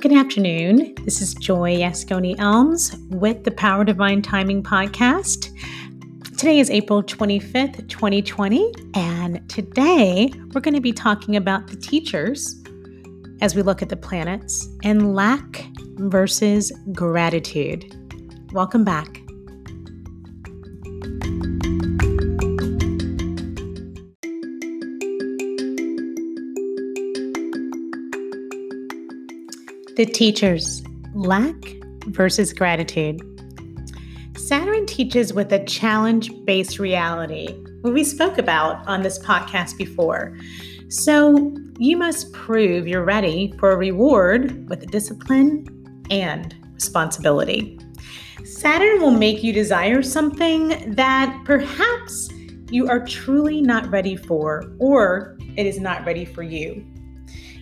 Good afternoon. This is Joy Yascone Elms with the Power Divine Timing podcast. Today is April 25th, 2020, and today we're going to be talking about the teachers as we look at the planets and lack versus gratitude. Welcome back. The teachers lack versus gratitude. Saturn teaches with a challenge based reality, what we spoke about on this podcast before. So you must prove you're ready for a reward with discipline and responsibility. Saturn will make you desire something that perhaps you are truly not ready for, or it is not ready for you.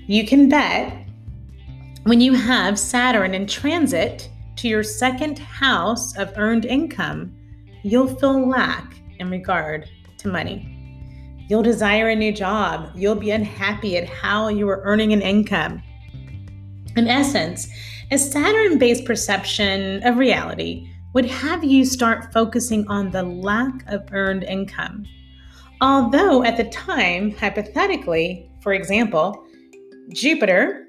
You can bet when you have Saturn in transit to your second house of earned income, you'll feel lack in regard to money. You'll desire a new job. You'll be unhappy at how you are earning an income. In essence, a Saturn based perception of reality would have you start focusing on the lack of earned income. Although at the time, hypothetically, for example, Jupiter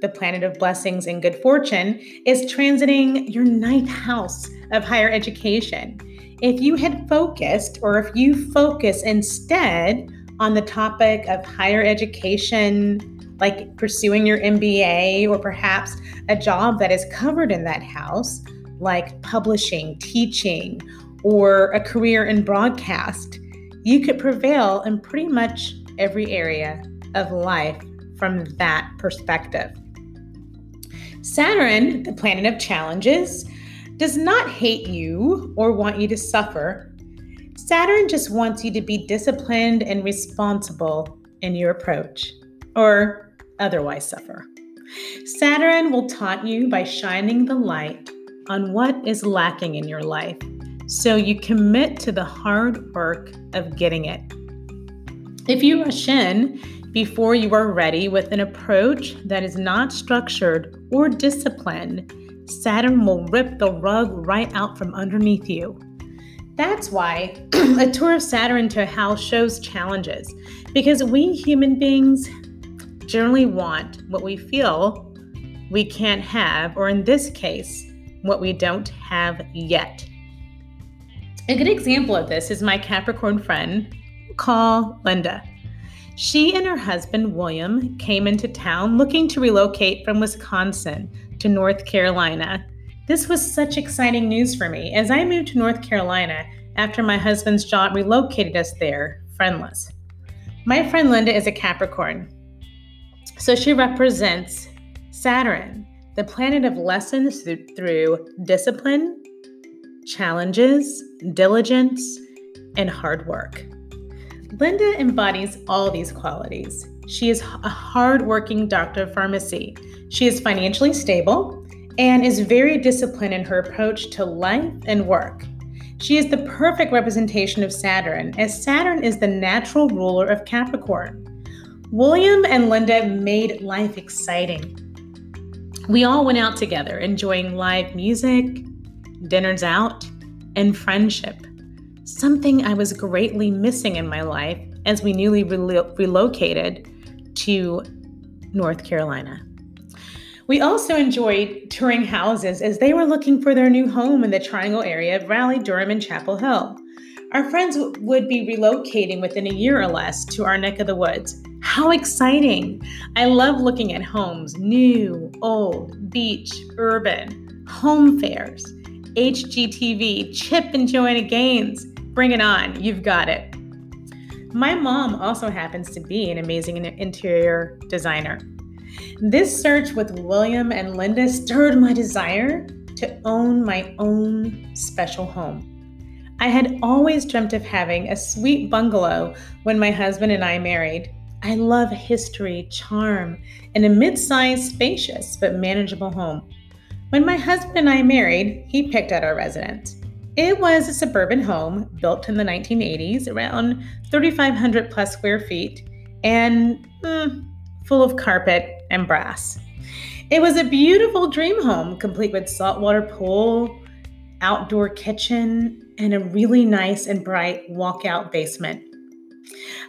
the planet of blessings and good fortune, is transiting your ninth house of higher education. If you had focused, or if you focus instead on the topic of higher education, like pursuing your MBA, or perhaps a job that is covered in that house, like publishing, teaching, or a career in broadcast, you could prevail in pretty much every area of life from that perspective. Saturn, the planet of challenges, does not hate you or want you to suffer. Saturn just wants you to be disciplined and responsible in your approach, or otherwise suffer. Saturn will taunt you by shining the light on what is lacking in your life so you commit to the hard work of getting it. If you rush in before you are ready with an approach that is not structured or disciplined, Saturn will rip the rug right out from underneath you. That's why a tour of Saturn to a house shows challenges, because we human beings generally want what we feel we can't have, or in this case, what we don't have yet. A good example of this is my Capricorn friend, call Linda. She and her husband, William, came into town looking to relocate from Wisconsin to North Carolina. This was such exciting news for me as I moved to North Carolina after my husband's job relocated us there, friendless. My friend Linda is a Capricorn, so she represents Saturn, the planet of lessons through discipline, challenges, diligence, and hard work. Linda embodies all these qualities. She is a hardworking doctor of pharmacy. She is financially stable and is very disciplined in her approach to life and work. She is the perfect representation of Saturn, as Saturn is the natural ruler of Capricorn. William and Linda made life exciting. We all went out together, enjoying live music, dinners out, and friendship something I was greatly missing in my life as we newly relocated to North Carolina. We also enjoyed touring houses as they were looking for their new home in the Triangle area of Raleigh, Durham, and Chapel Hill. Our friends w- would be relocating within a year or less to our neck of the woods. How exciting! I love looking at homes new, old, beach, urban, home fairs, HGTV, Chip and Joanna Gaines. Bring it on. You've got it. My mom also happens to be an amazing interior designer. This search with William and Linda stirred my desire to own my own special home. I had always dreamt of having a sweet bungalow when my husband and I married. I love history, charm, and a mid sized, spacious, but manageable home. When my husband and I married, he picked out our residence. It was a suburban home built in the 1980s, around 3,500 plus square feet, and mm, full of carpet and brass. It was a beautiful dream home, complete with saltwater pool, outdoor kitchen, and a really nice and bright walkout basement.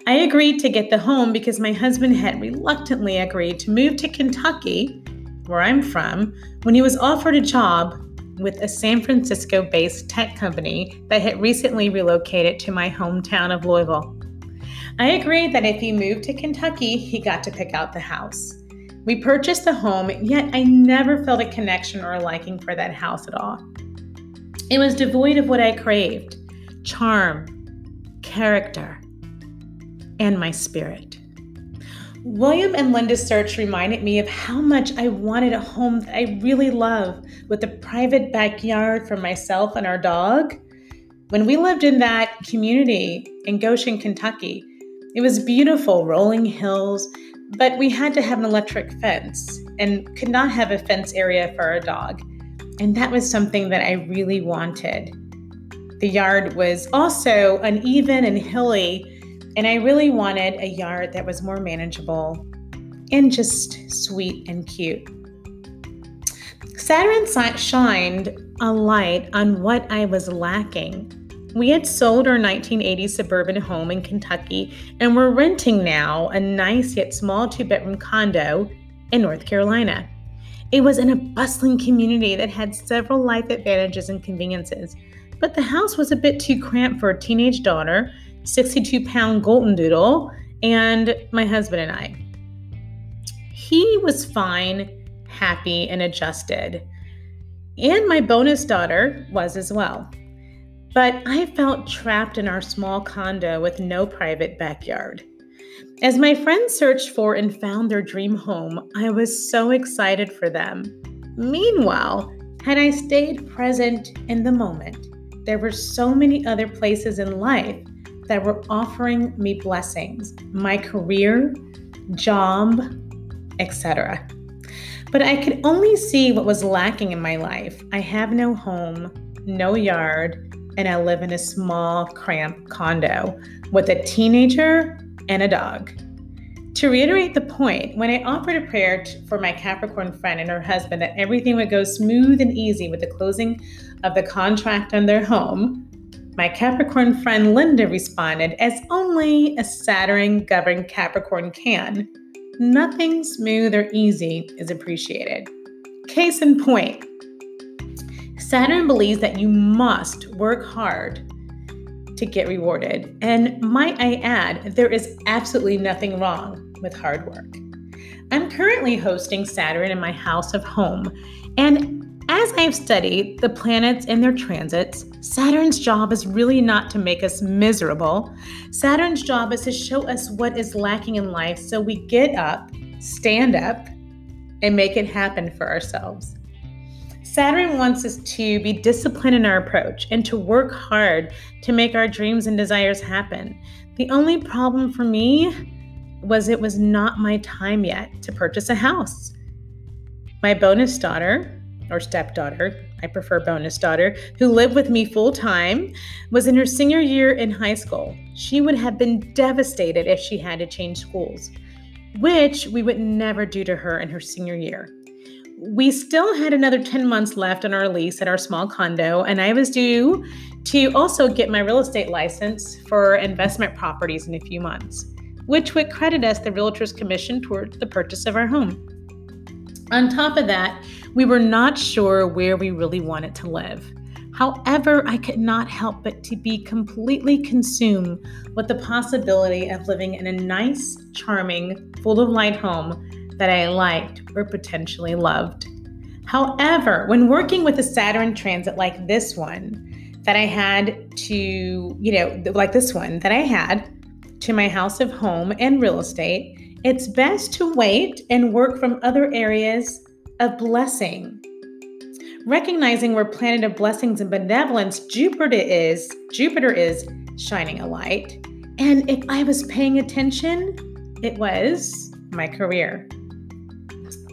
I agreed to get the home because my husband had reluctantly agreed to move to Kentucky, where I'm from, when he was offered a job with a San Francisco based tech company that had recently relocated to my hometown of Louisville. I agreed that if he moved to Kentucky, he got to pick out the house. We purchased the home, yet I never felt a connection or a liking for that house at all. It was devoid of what I craved charm, character, and my spirit. William and Linda's search reminded me of how much I wanted a home that I really love with a private backyard for myself and our dog. When we lived in that community in Goshen, Kentucky, it was beautiful, rolling hills, but we had to have an electric fence and could not have a fence area for our dog. And that was something that I really wanted. The yard was also uneven and hilly, and I really wanted a yard that was more manageable and just sweet and cute. Saturn shined a light on what I was lacking. We had sold our 1980 suburban home in Kentucky and were renting now a nice yet small two bedroom condo in North Carolina. It was in a bustling community that had several life advantages and conveniences, but the house was a bit too cramped for a teenage daughter 62 pound golden doodle, and my husband and I. He was fine, happy, and adjusted. And my bonus daughter was as well. But I felt trapped in our small condo with no private backyard. As my friends searched for and found their dream home, I was so excited for them. Meanwhile, had I stayed present in the moment, there were so many other places in life that were offering me blessings my career, job, etc. But I could only see what was lacking in my life. I have no home, no yard, and I live in a small, cramped condo with a teenager and a dog. To reiterate the point, when I offered a prayer for my Capricorn friend and her husband that everything would go smooth and easy with the closing of the contract on their home, my Capricorn friend Linda responded, as only a Saturn governed Capricorn can. Nothing smooth or easy is appreciated. Case in point Saturn believes that you must work hard to get rewarded. And might I add, there is absolutely nothing wrong with hard work. I'm currently hosting Saturn in my house of home, and as I have studied the planets and their transits, Saturn's job is really not to make us miserable. Saturn's job is to show us what is lacking in life so we get up, stand up, and make it happen for ourselves. Saturn wants us to be disciplined in our approach and to work hard to make our dreams and desires happen. The only problem for me was it was not my time yet to purchase a house. My bonus daughter, or stepdaughter, I prefer bonus daughter, who lived with me full time, was in her senior year in high school. She would have been devastated if she had to change schools, which we would never do to her in her senior year. We still had another 10 months left on our lease at our small condo, and I was due to also get my real estate license for investment properties in a few months, which would credit us the realtor's commission towards the purchase of our home. On top of that, we were not sure where we really wanted to live. However, I could not help but to be completely consumed with the possibility of living in a nice, charming, full of light home that I liked or potentially loved. However, when working with a Saturn transit like this one, that I had to, you know, like this one that I had to my house of home and real estate, it's best to wait and work from other areas of blessing. Recognizing where planet of blessings and benevolence Jupiter is, Jupiter is shining a light. And if I was paying attention, it was my career.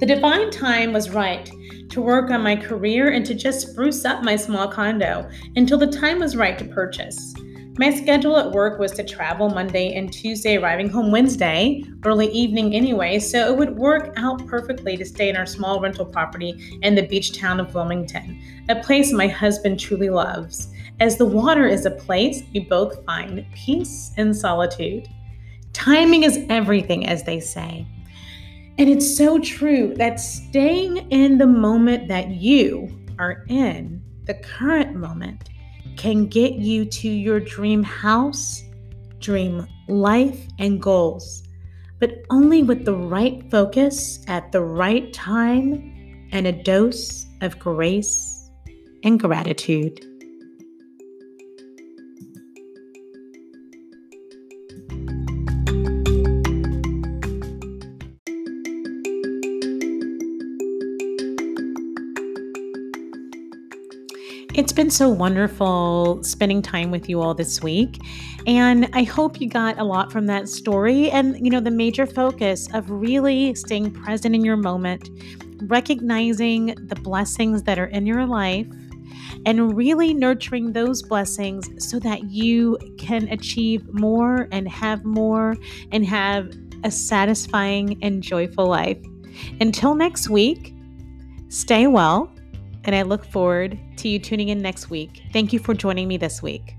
The divine time was right to work on my career and to just spruce up my small condo until the time was right to purchase. My schedule at work was to travel Monday and Tuesday, arriving home Wednesday, early evening anyway, so it would work out perfectly to stay in our small rental property in the beach town of Wilmington, a place my husband truly loves, as the water is a place we both find peace and solitude. Timing is everything, as they say. And it's so true that staying in the moment that you are in, the current moment, can get you to your dream house, dream life, and goals, but only with the right focus at the right time and a dose of grace and gratitude. It's been so wonderful spending time with you all this week. And I hope you got a lot from that story and, you know, the major focus of really staying present in your moment, recognizing the blessings that are in your life, and really nurturing those blessings so that you can achieve more and have more and have a satisfying and joyful life. Until next week, stay well and I look forward to you tuning in next week. Thank you for joining me this week.